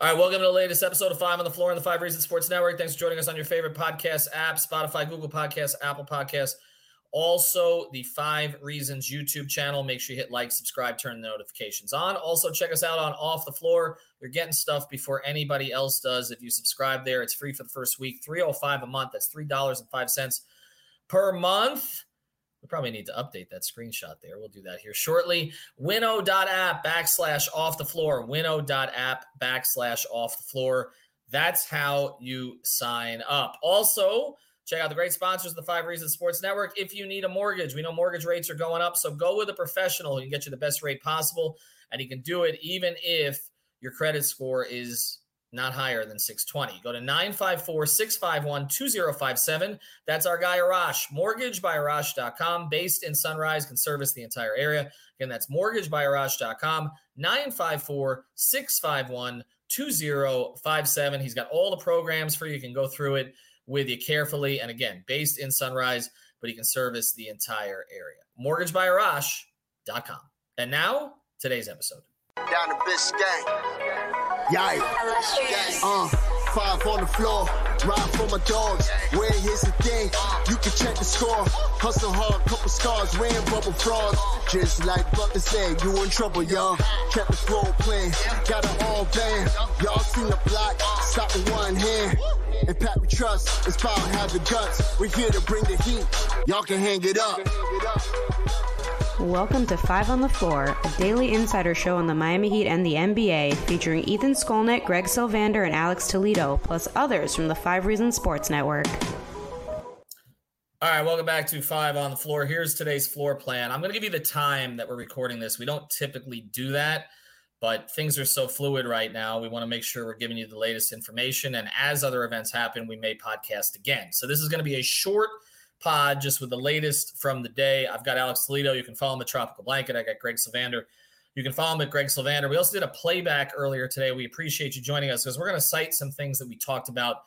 All right, welcome to the latest episode of Five on the Floor on the Five Reasons Sports Network. Thanks for joining us on your favorite podcast app Spotify, Google Podcasts, Apple Podcasts. Also, the Five Reasons YouTube channel. Make sure you hit like, subscribe, turn the notifications on. Also, check us out on Off the Floor. You're getting stuff before anybody else does. If you subscribe there, it's free for the first week. 305 a month. That's $3.05 per month. We probably need to update that screenshot there. We'll do that here shortly. Winnow.app backslash off the floor. Winnow.app backslash off the floor. That's how you sign up. Also, check out the great sponsors of the Five Reasons Sports Network. If you need a mortgage, we know mortgage rates are going up. So go with a professional who can get you the best rate possible. And he can do it even if your credit score is not higher than 620. Go to 954 651 2057. That's our guy Arash. Mortgagebyarash.com, based in Sunrise, can service the entire area. Again, that's mortgagebyarash.com, 954 651 2057. He's got all the programs for you. You can go through it with you carefully. And again, based in Sunrise, but he can service the entire area. Mortgagebyarash.com. And now, today's episode. Down to Biscayne. Yikes. Uh, five on the floor. Ride for my dogs. Where here's the thing. You can check the score. Hustle hard, couple scars, wearing bubble frogs. Just like Butler said, you in trouble, y'all. Kept the flow playing. Got it all band. Y'all seen the block. Stop with one hand. And Pat we trust. It's power, have the guts. We're here to bring the heat. Y'all can hang it up. Welcome to Five on the Floor, a daily insider show on the Miami Heat and the NBA, featuring Ethan Skolnick, Greg Sylvander, and Alex Toledo, plus others from the Five Reasons Sports Network. All right, welcome back to Five on the Floor. Here's today's floor plan. I'm going to give you the time that we're recording this. We don't typically do that, but things are so fluid right now. We want to make sure we're giving you the latest information. And as other events happen, we may podcast again. So this is going to be a short pod just with the latest from the day. I've got Alex Toledo. You can follow him at Tropical Blanket. I got Greg Sylvander. You can follow him at Greg Sylvander. We also did a playback earlier today. We appreciate you joining us because we're going to cite some things that we talked about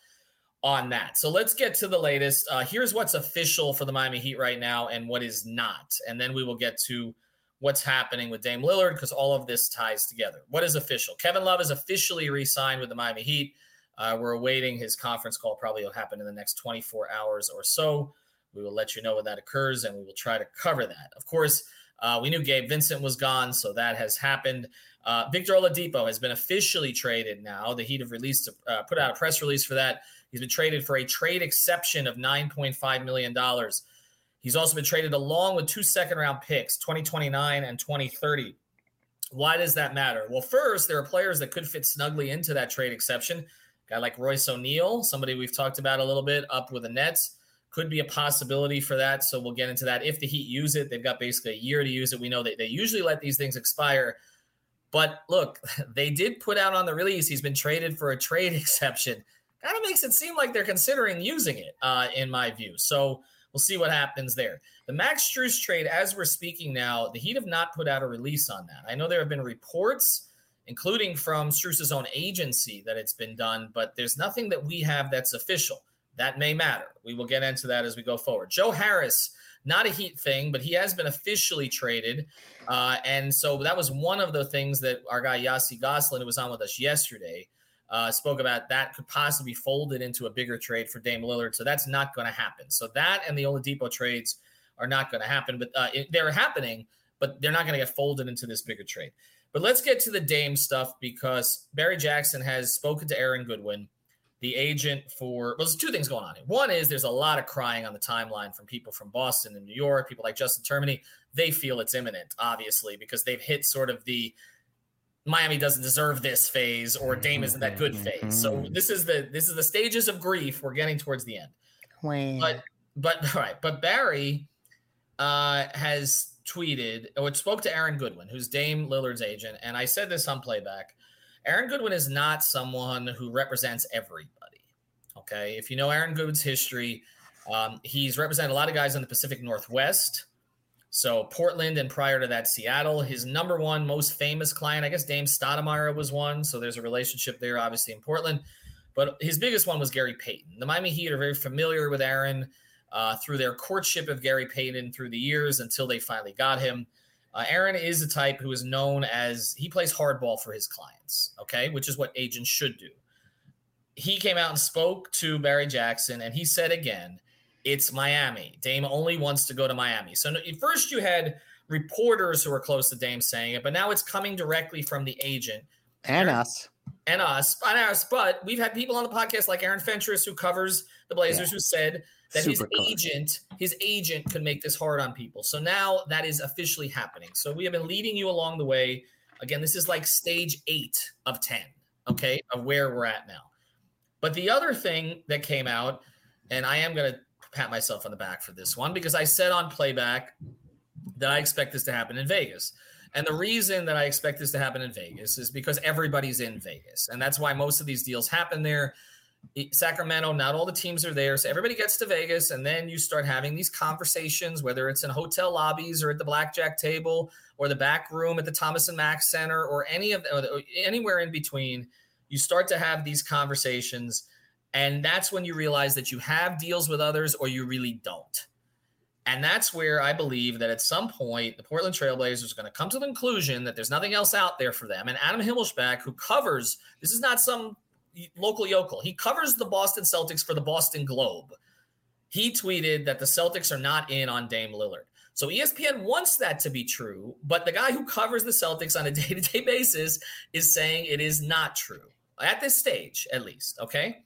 on that. So let's get to the latest. Uh, here's what's official for the Miami Heat right now and what is not. And then we will get to what's happening with Dame Lillard because all of this ties together. What is official? Kevin Love is officially re signed with the Miami Heat. Uh, we're awaiting his conference call, probably will happen in the next 24 hours or so. We will let you know when that occurs and we will try to cover that. Of course, uh, we knew Gabe Vincent was gone, so that has happened. Uh, Victor Oladipo has been officially traded now. The Heat have released, uh, put out a press release for that. He's been traded for a trade exception of $9.5 million. He's also been traded along with two second round picks, 2029 and 2030. Why does that matter? Well, first, there are players that could fit snugly into that trade exception. A guy like Royce O'Neale, somebody we've talked about a little bit, up with the Nets could be a possibility for that. So we'll get into that. If the Heat use it, they've got basically a year to use it. We know that they usually let these things expire. But look, they did put out on the release he's been traded for a trade exception. Kind of makes it seem like they're considering using it, uh, in my view. So we'll see what happens there. The Max Strus trade, as we're speaking now, the Heat have not put out a release on that. I know there have been reports, including from Strus's own agency, that it's been done, but there's nothing that we have that's official. That may matter. We will get into that as we go forward. Joe Harris, not a Heat thing, but he has been officially traded. Uh, and so that was one of the things that our guy Yossi Gozlan, who was on with us yesterday, uh, spoke about. That could possibly be folded into a bigger trade for Dame Lillard. So that's not going to happen. So that and the Oladipo trades are not going to happen, but uh, it, they're happening, but they're not going to get folded into this bigger trade. But let's get to the Dame stuff because Barry Jackson has spoken to Aaron Goodwin the agent for well, there's two things going on here. One is there's a lot of crying on the timeline from people from Boston and New York, people like Justin Termine. They feel it's imminent, obviously, because they've hit sort of the Miami doesn't deserve this phase or Dame isn't that good phase. So Mm-hmm. this is the this is the stages of grief. We're getting towards the end. But but all right, but Barry uh, has tweeted or spoke to Aaron Goodwin, who's Dame Lillard's agent, and I said this on playback. Aaron Goodwin is not someone who represents everybody. Okay. If you know Aaron Goodwin's history, um, he's represented a lot of guys in the Pacific Northwest. So Portland and prior to that, Seattle. His number one most famous client, I guess Dame Stoudamire was one. So there's a relationship there, obviously in Portland. But his biggest one was Gary Payton. The Miami Heat are very familiar with Aaron uh, through their courtship of Gary Payton through the years until they finally got him. Uh, Aaron is a type who is known as he plays hardball for his clients, okay, which is what agents should do. He came out and spoke to Barry Jackson, and he said again, it's Miami. Dame only wants to go to Miami. So first you had reporters who were close to Dame saying it, but now it's coming directly from the agent and us and us, and us. But we've had people on the podcast like Aaron Fentress who covers the Blazers yeah. who said that Super his agent, his agent could make this hard on people. So now that is officially happening. So we have been leading you along the way. Again, this is like stage eight of 10, okay, of where we're at now. But the other thing that came out, and I am going to pat myself on the back for this one because I said on playback that I expect this to happen in Vegas. And the reason that I expect this to happen in Vegas is because everybody's in Vegas. And that's why most of these deals happen there. Sacramento, not all the teams are there. So everybody gets to Vegas, and then you start having these conversations, whether it's in hotel lobbies or at the blackjack table or the back room at the Thomas and Mack Center or any of the, anywhere in between. You start to have these conversations, and that's when you realize that you have deals with others or you really don't. And that's where I believe that at some point the Portland Trailblazers are going to come to the conclusion that there's nothing else out there for them. And Adam Himmelsbach, who covers this is not some local yokel. He covers the Boston Celtics for the Boston Globe. He tweeted that the Celtics are not in on Dame Lillard. So ESPN wants that to be true, but the guy who covers the Celtics on a day to day basis is saying it is not true at this stage, at least. Okay.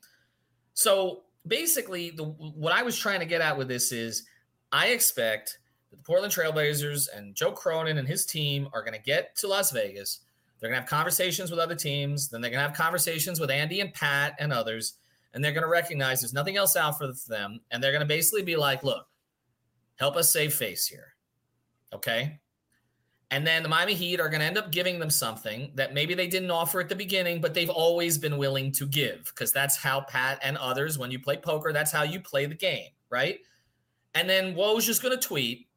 So basically, the, what I was trying to get at with this is I expect that the Portland Trailblazers and Joe Cronin and his team are going to get to Las Vegas they're going to have conversations with other teams. Then they're going to have conversations with Andy and Pat and others. And they're going to recognize there's nothing else out for them. And they're going to basically be like, look, help us save face here. Okay. And then the Miami Heat are going to end up giving them something that maybe they didn't offer at the beginning, but they've always been willing to give because that's how Pat and others, when you play poker, that's how you play the game, right? And then Woj is going to tweet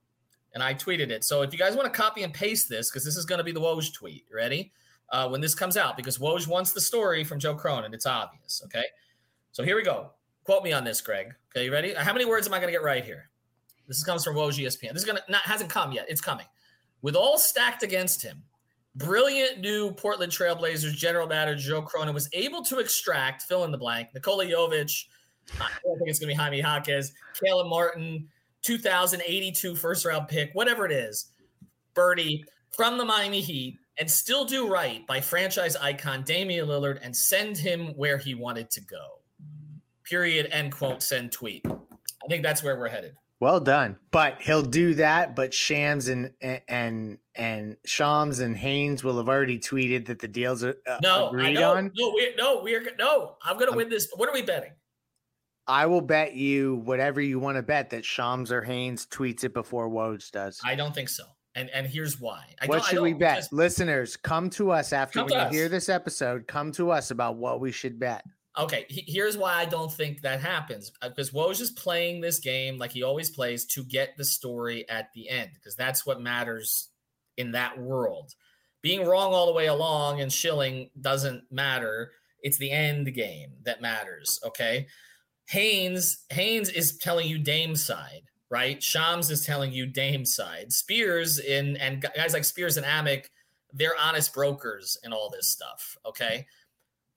and I tweeted it. So if you guys want to copy and paste this, because this is going to be the Woj tweet, ready? Uh, when this comes out, because Woj wants the story from Joe Cronin. It's obvious. Okay. So here we go. Quote me on this, Greg. Okay, you ready? How many words am I going to get right here? This comes from Woj ESPN. This is gonna not hasn't come yet. It's coming. With all stacked against him, brilliant new Portland Trailblazers general manager Joe Cronin was able to extract fill in the blank Nikola Jovic. I don't think it's gonna be Jaime Jaquez, Caleb Martin, 2082 first round pick, whatever it is, Birdie from the Miami Heat, and still do right by franchise icon Damian Lillard and send him where he wanted to go. Period. End quote. Send tweet. I think that's where we're headed. Well done. But he'll do that. But Shams and and and Shams and Haynes will have already tweeted that the deals are uh, no, agreed on. No, we no, we're no. I'm gonna win this. What are we betting? I will bet you whatever you want to bet that Shams or Haynes tweets it before Woj does. I don't think so. And and here's why. I what should we bet? Just, Listeners, come to us after us. hear this episode. Come to us about what we should bet. Okay, here's why I don't think that happens. Because uh, Woj is playing this game like he always plays to get the story at the end, because that's what matters in that world. Being wrong all the way along and shilling doesn't matter. It's the end game that matters. Okay. Haynes Haynes is telling you Dame side, right? Shams is telling you Dame side. Spears in and guys like Spears and Amick, they're honest brokers in all this stuff. Okay.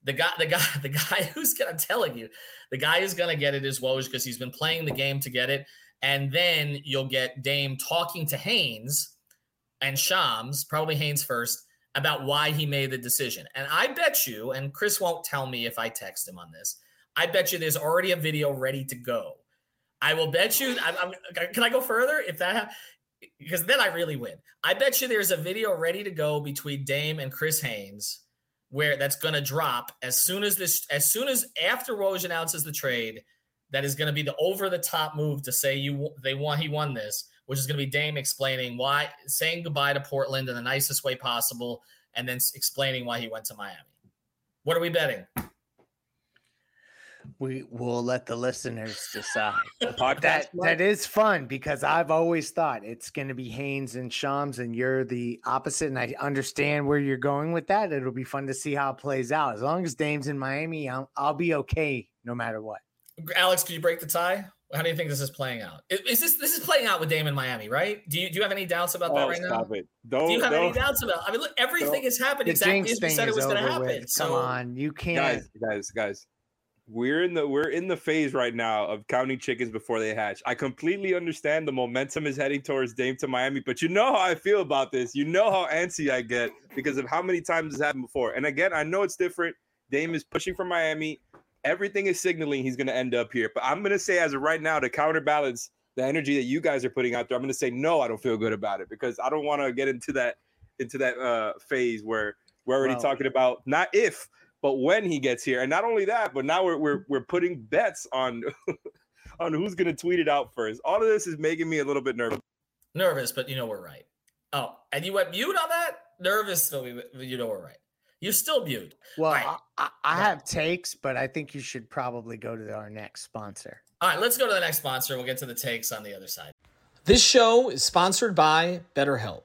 The guy, the guy, the guy who's gonna telling you, the guy who's gonna get it is Woj because he's been playing the game to get it. And then you'll get Dame talking to Haynes and Shams, probably Haynes first, about why he made the decision. And I bet you, and Chris won't tell me if I text him on this I bet you there's already a video ready to go. I will bet you. I'm, I'm, can I go further? If that, because then I really win. I bet you there's a video ready to go between Dame and Chris Haynes, where that's going to drop as soon as this, as soon as after Woj announces the trade. That is going to be the over the top move to say you they want he won this, which is going to be Dame explaining why, saying goodbye to Portland in the nicest way possible, and then explaining why he went to Miami. What are we betting? We will let the listeners decide. Podcast that that is fun because I've always thought it's going to be Haynes and Shams, and you're the opposite. And I understand where you're going with that. It'll be fun to see how it plays out. As long as Dame's in Miami, I'll, I'll be okay no matter what. Alex, can you break the tie? How do you think this is playing out? Is is this this is playing out with Dame in Miami, right? Do you do you have any doubts about that Oh, right now? stop it. Don't, Do you have any don't- doubts about? I mean, look, everything has happened The exactly as we said it was going to happen. with. So Come on, you can't. guys, guys, guys. We're in the we're in the phase right now of counting chickens before they hatch. I completely understand the momentum is heading towards Dame to Miami, but you know how I feel about this. You know how antsy I get because of how many times this happened before. And again, I know it's different. Dame is pushing for Miami. Everything is signaling he's going to end up here. But I'm going to say, as of right now, to counterbalance the energy that you guys are putting out there, I'm going to say no. I don't feel good about it because I don't want to get into that into that uh, phase where we're already Well- talking about not if but when he gets here. And not only that, but now we're we're, we're putting bets on on who's going to tweet it out first. All of this is making me a little bit nervous. nervous, but you know we're right. Oh, and you went mute on that? Nervous, so we, you know we're right. You're still mute. Well, Right. I, I, I Right. have takes, but I think you should probably go to our next sponsor. All right, let's go to the next sponsor. We'll get to the takes on the other side. This show is sponsored by BetterHelp.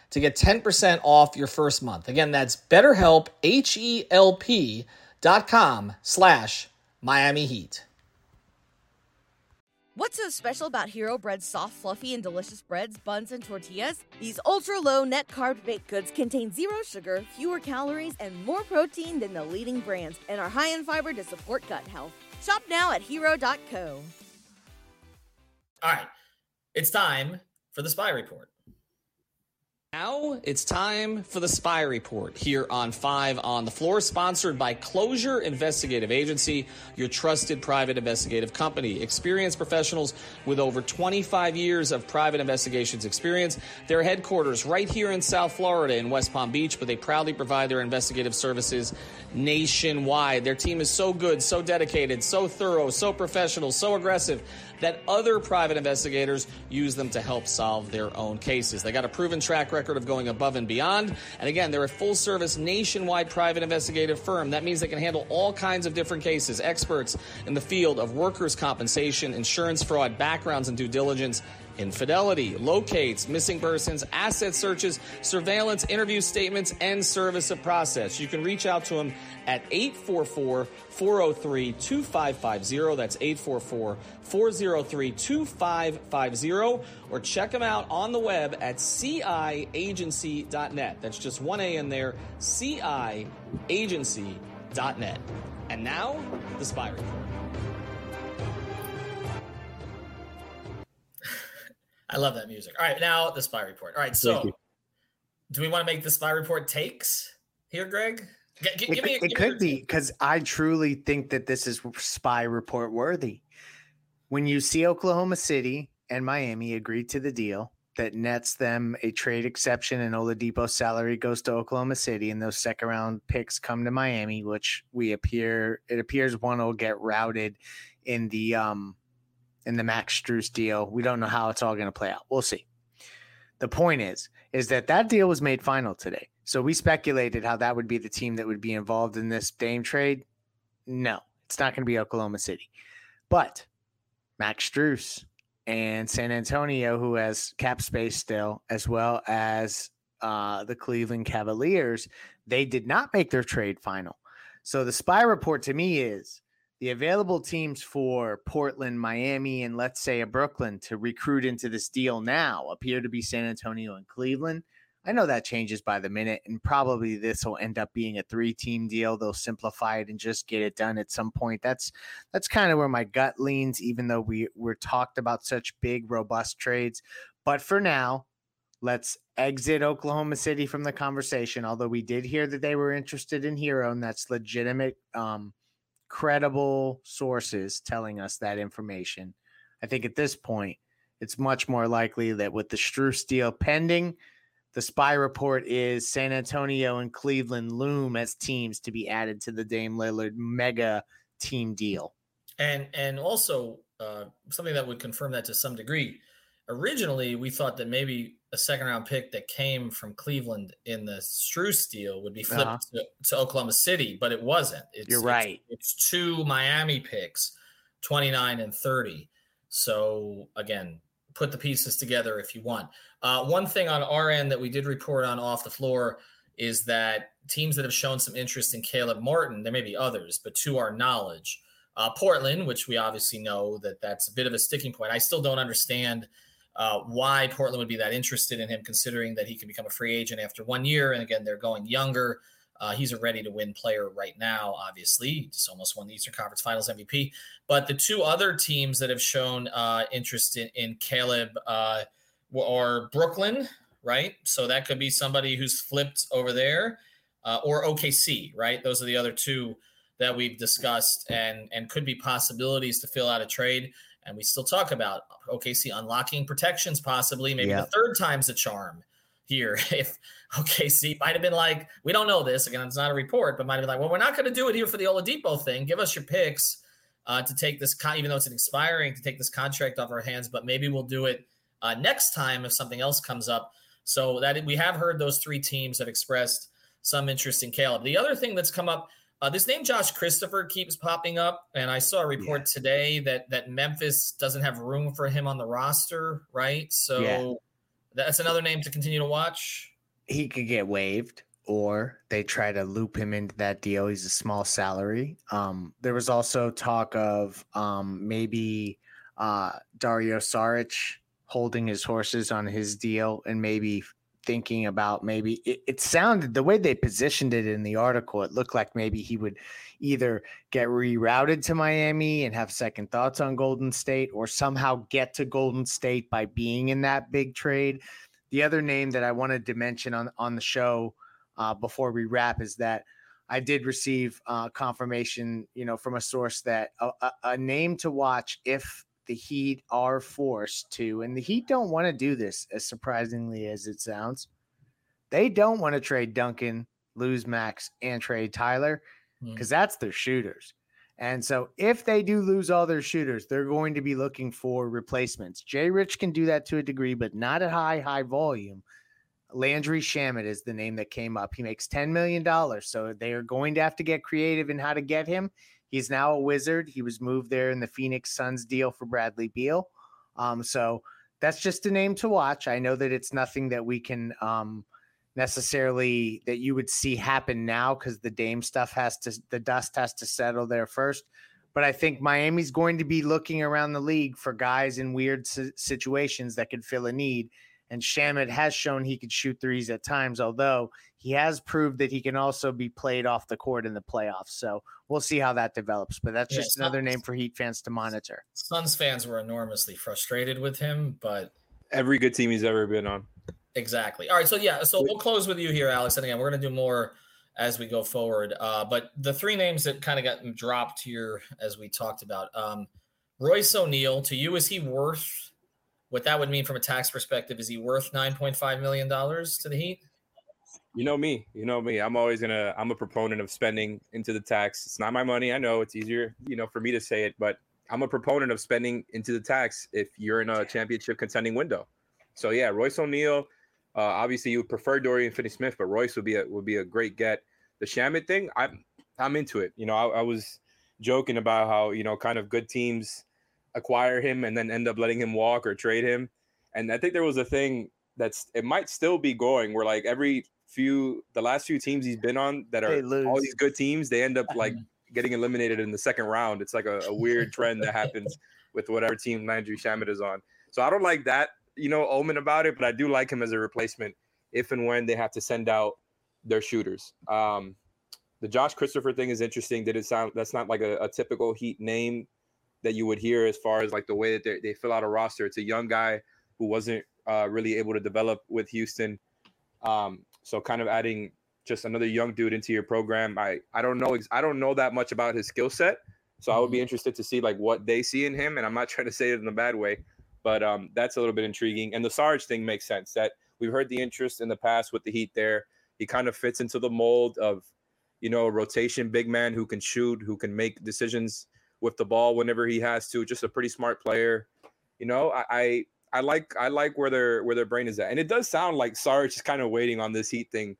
to get 10% off your first month. Again, that's betterhelp, H-E-L-P dot com slash Miami Heat. What's so special about Hero Bread's soft, fluffy, and delicious breads, buns, and tortillas? These ultra low net carb baked goods contain zero sugar, fewer calories, and more protein than the leading brands, and are high in fiber to support gut health. Shop now at hero.co. All right, it's time for the spy report. Now it's time for the Spy Report here on 5 on the Floor, sponsored by Closure Investigative Agency, your trusted private investigative company. Experienced professionals with over 25 years of private investigations experience. Their headquarters right here in South Florida in West Palm Beach, but they proudly provide their investigative services nationwide. Their team is so good, so dedicated, so thorough, so professional, so aggressive that other private investigators use them to help solve their own cases. They got a proven track record of going above and beyond. And again, they're a full service nationwide private investigative firm. That means they can handle all kinds of different cases, experts in the field of workers' compensation, insurance fraud, backgrounds, and due diligence. Infidelity, locates, missing persons, asset searches, surveillance, interview statements, and service of process. You can reach out to them at 844 403 2550. That's 844 403 2550. Or check them out on the web at ciagency.net. That's just one A in there, ciagency.net. And now, the Spy Report. I love that music. All right, now the spy report. All right, so do we want to make the spy report takes here, Greg? G- g- It, give me, it give could be because I truly think that this is spy report worthy. When you see Oklahoma City and Miami agree to the deal that nets them a trade exception and Oladipo's salary goes to Oklahoma City and those second round picks come to Miami, which we appear it appears one will get routed in the um in the Max Strus deal. We don't know how it's all going to play out. We'll see. The point is, is that that deal was made final today. So we speculated how that would be the team that would be involved in this Dame trade. No, it's not going to be Oklahoma City, but Max Strus and San Antonio, who has cap space still, as well as uh, the Cleveland Cavaliers, they did not make their trade final. So the spy report to me is the available teams for Portland, Miami, and let's say a Brooklyn to recruit into this deal now appear to be San Antonio and Cleveland. I know that changes by the minute, and probably this will end up being a three-team deal. They'll simplify it and just get it done at some point. That's that's kind of where my gut leans, even though we we're talked about such big, robust trades. But for now, let's exit Oklahoma City from the conversation. Although we did hear that they were interested in Herro, and that's legitimate, um, credible sources telling us that information. I think at this point, it's much more likely that with the Strus deal pending the spy report is San Antonio and Cleveland loom as teams to be added to the Dame Lillard mega team deal. And and also uh, something that would confirm that to some degree. Originally, we thought that maybe a second round pick that came from Cleveland in the Strus deal would be flipped uh-huh. to, to, Oklahoma City, but it wasn't. It's, You're right. It's, it's two Miami picks, 29 and 30. So again, put the pieces together if you want. Uh, one thing on our end that we did report on off the floor is that teams that have shown some interest in Caleb Martin, there may be others, but to our knowledge, uh, Portland, which we obviously know that that's a bit of a sticking point. I still don't understand uh, why Portland would be that interested in him, considering that he can become a free agent after one year. And again, they're going younger. Uh, he's a ready to win player right now, obviously. Just almost won the Eastern Conference Finals MVP. But the two other teams that have shown uh, interest in, in Caleb uh, are Brooklyn, right? So that could be somebody who's flipped over there, uh, or OKC, right? Those are the other two that we've discussed and, and could be possibilities to fill out a trade. And we still talk about OKC unlocking protections, possibly. Maybe the third time's a charm here. If OKC might have been like, we don't know this again, it's not a report, but might have been like, well, we're not going to do it here for the Oladipo thing. Give us your picks uh, to take this, con- even though it's an expiring, to take this contract off our hands, but maybe we'll do it uh, next time if something else comes up. So that we have heard those three teams have expressed some interest in Caleb. The other thing that's come up, uh, this name Josh Christopher keeps popping up, and I saw a report yeah. today that that Memphis doesn't have room for him on the roster, right? So. Yeah that's another name to continue to watch. He could get waived, or they try to loop him into that deal. He's a small salary. Um, there was also talk of um, maybe uh, Dario Saric holding his horses on his deal and maybe thinking about maybe it, it, sounded the way they positioned it in the article it looked like maybe he would either get rerouted to miami and have second thoughts on golden state or somehow get to golden state by being in that big trade. The other name that i wanted to mention on, on the show uh, before we wrap is that i did receive uh, confirmation you know from a source that a, a, a name to watch if the Heat are forced to, and the Heat don't want to do this as surprisingly as it sounds. They don't want to trade Duncan, lose Max, and trade Tyler because mm. that's their shooters. And so if they do lose all their shooters, they're going to be looking for replacements. Jay Rich can do that to a degree, but not at high, high volume. Landry Shamet is the name that came up. He makes $10 million. So they are going to have to get creative in how to get him. He's now a Wizard. He was moved there in the Phoenix Suns deal for Bradley Beal. Um, so that's just a name to watch. I know that it's nothing that we can um, necessarily that you would see happen now because the Dame stuff has to the dust has to settle there first. But I think Miami's going to be looking around the league for guys in weird situations that could fill a need. And Shamet has shown he could shoot threes at times, although he has proved that he can also be played off the court in the playoffs. So we'll see how that develops. But that's yeah, just Suns, another name for Heat fans to monitor. Suns fans were enormously frustrated with him, but every good team he's ever been on. Exactly. All right. So yeah. So we'll close with you here, Alex. And again, we're going to do more as we go forward. Uh, but the three names that kind of got dropped here, as we talked about, um, Royce O'Neale. To you, is he worth? What that would mean from a tax perspective is he worth 9.5 million dollars to the heat? You know me you know me. I'm always gonna i'm a proponent of spending into the tax. It's not my money i know it's easier you know for me to say it but i'm a proponent of spending into the tax if you're in a championship contending window. So yeah royce o'neale uh, obviously you would prefer dorian finney smith but royce would be a would be a great get. The Shamet thing i'm i'm into it. You know I, I was joking about how you know kind of good teams acquire him and then end up letting him walk or trade him. And I think there was a thing that's it might still be going where like every few the last few teams he's been on that are all these good teams, they end up like getting eliminated in the second round. It's like a, a weird trend that happens with whatever team Landry Shamet is on. So I don't like that, you know, omen about it, but I do like him as a replacement if and when they have to send out their shooters. Um, the Josh Christopher thing is interesting. Did it sound that's not like a, a typical Heat name that you would hear as far as like the way that they, they fill out a roster? It's a young guy who wasn't uh, really able to develop with Houston. Um, so kind of adding just another young dude into your program. I I don't know ex- I don't know that much about his skill set, so I would be interested to see like what they see in him. And I'm not trying to say it in a bad way, but um, that's a little bit intriguing. And the Sarge thing makes sense. That we've heard the interest in the past with the Heat. There, he kind of fits into the mold of you know a rotation big man who can shoot, who can make decisions with the ball whenever he has to. Just a pretty smart player. You know, I, I I like I like where their where their brain is at, and it does sound like Sarge is kind of waiting on this Heat thing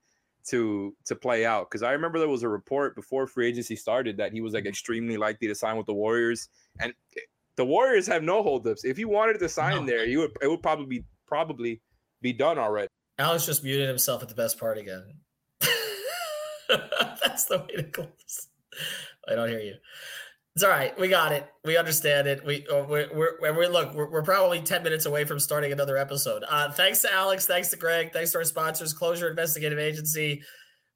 to to play out. Because I remember there was a report before free agency started that he was like mm-hmm. extremely likely to sign with the Warriors, and the Warriors have no holdups. If he wanted to sign there, he would it would probably be probably be done already. Alex just muted himself at the best part again. That's the way to close. I don't hear you. It's all right. We got it. We understand it. We uh, we're, we're look. We're, we're probably ten minutes away from starting another episode. Uh, thanks to Alex. Thanks to Greg. Thanks to our sponsors, Closure Investigative Agency,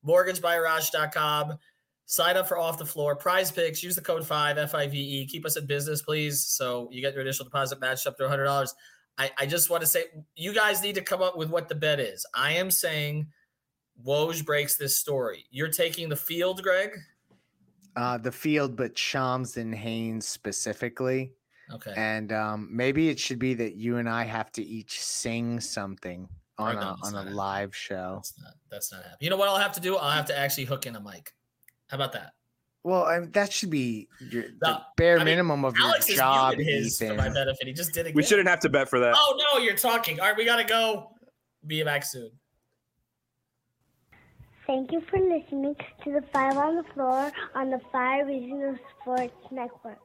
MortgageByArash.com. Sign up for Off the Floor PrizePicks. Use the code five F I V E. Keep us in business, please. So you get your initial deposit matched up to hundred dollars. I, I just want to say you guys need to come up with what the bet is. I am saying Woj breaks this story. You're taking the field, Greg. Uh, the field, but Shams and Haynes specifically. Okay. And um, maybe it should be that you and I have to each sing something on Right, no, a on not a happening. live show. That's not that's not happening. You know what I'll have to do? I'll have to actually hook in a mic. How about that? Well, I that should be your, the No, bare I mean, minimum of your Alex is job, muted his for my benefit. He just did it. We shouldn't have to bet for that. Oh no, you're talking. All right, we gotta go. Be back soon. Thank you for listening to the Five on the Floor on the Five Reasons Sports Network.